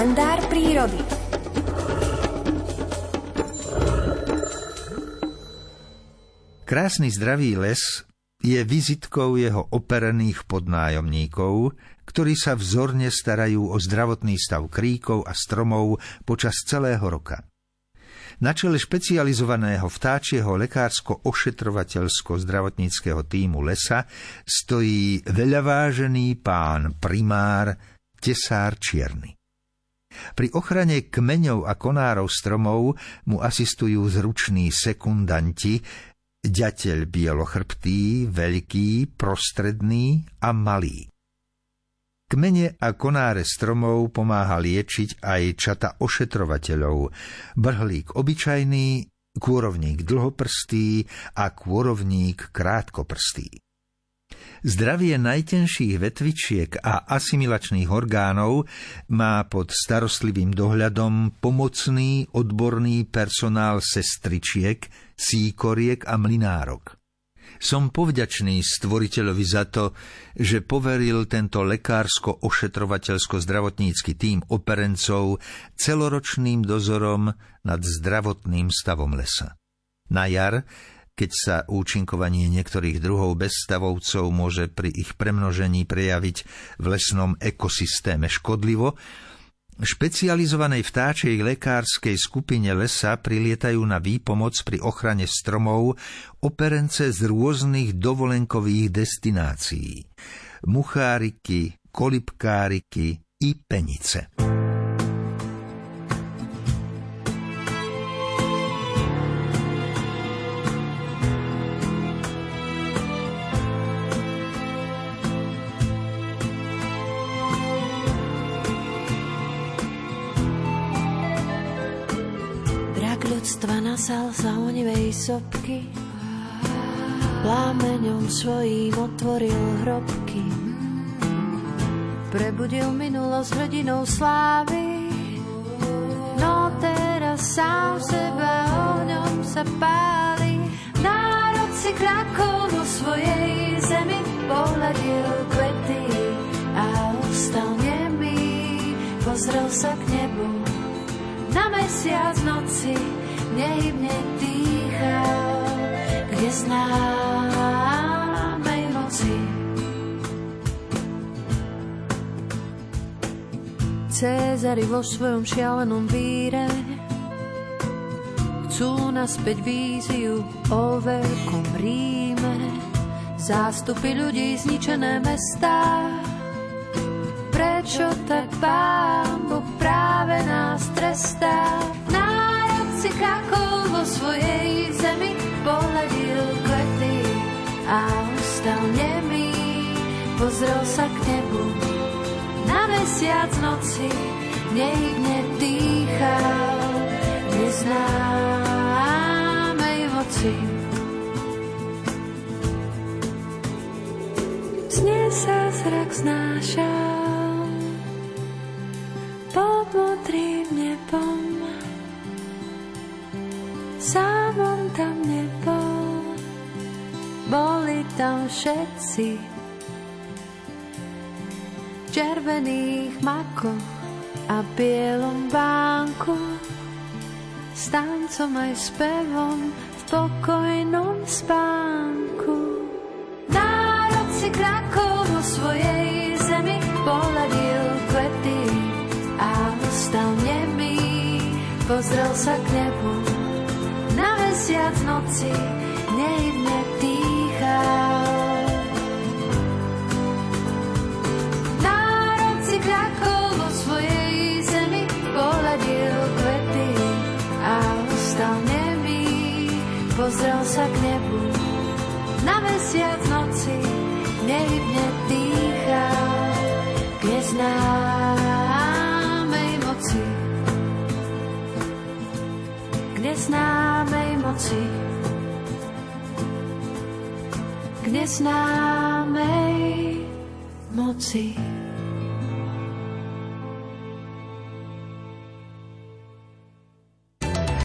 kalendár prírody. Krásny zdravý les je vizitkou jeho operených podnájomníkov, ktorí sa vzorne starajú o zdravotný stav kríkov a stromov počas celého roka. Na čele špecializovaného vtáčieho lekársko-ošetrovateľsko-zdravotníckého týmu lesa stojí veľavážený pán primár Tesár Čierny. Pri ochrane kmeňov a konárov stromov mu asistujú zruční sekundanti, ďateľ bielochrbtý, veľký, prostredný a malý. Kmene a konáre stromov pomáha liečiť aj čata ošetrovateľov, brhlík obyčajný, kôrovník dlhoprstý a kôrovník krátkoprstý. Zdravie najtenších vetvičiek a asimilačných orgánov má pod starostlivým dohľadom pomocný odborný personál sestričiek, síkoriek a mlinárok. Som povďačný stvoriteľovi za to, že poveril tento lekársko-ošetrovateľsko-zdravotnícky tým operencov celoročným dozorom nad zdravotným stavom lesa. Na jar keď sa účinkovanie niektorých druhov bezstavovcov môže pri ich premnožení prejaviť v lesnom ekosystéme škodlivo, špecializovanej vtáčej lekárskej skupine lesa prilietajú na výpomoc pri ochrane stromov operence z rôznych dovolenkových destinácií. Mucháriky, kolibkáriky i penice. Ľudstva nasal sa onivej sopky, plámeňom svojím otvoril hrobky. Prebudil minulosť hrdinou slávy, no teraz sám seba ňom sa páli. Národ si krakol vo svojej zemi, pohľadil kvety a ostal nemý, pozrel sa k nebu na mesiac noci nehybne dýchal, kde známej moci. Cézary vo svojom šialenom víre chcú naspäť víziu o veľkom Ríme. Zástupy ľudí, zničené mestá, prečo tak Pán Boh práve nás trestá? Vo svojej zemi, pohľadil kvety a ustal nemý, pozrel sa k nebu. Na mesiac noci nehybne dýchal, neznámej moci. Sne sa zrak znášal sám on tam nebol, boli tam všetci. V červených makoch a bielom bánku, s tancom aj spevom v pokojnom spánku. Národ si krakol vo svojej zemi, pohľadil kvety a ostal nemý, pozrel sa k nebu na mesiac noci nehybne dýchal. Národ si kľakol vo svojej zemi, pohľadil kvety a ostal nemý, pozrel sa k nebu. Na mesiac noci nehybne dýchal, kde moci. K neznámej moci.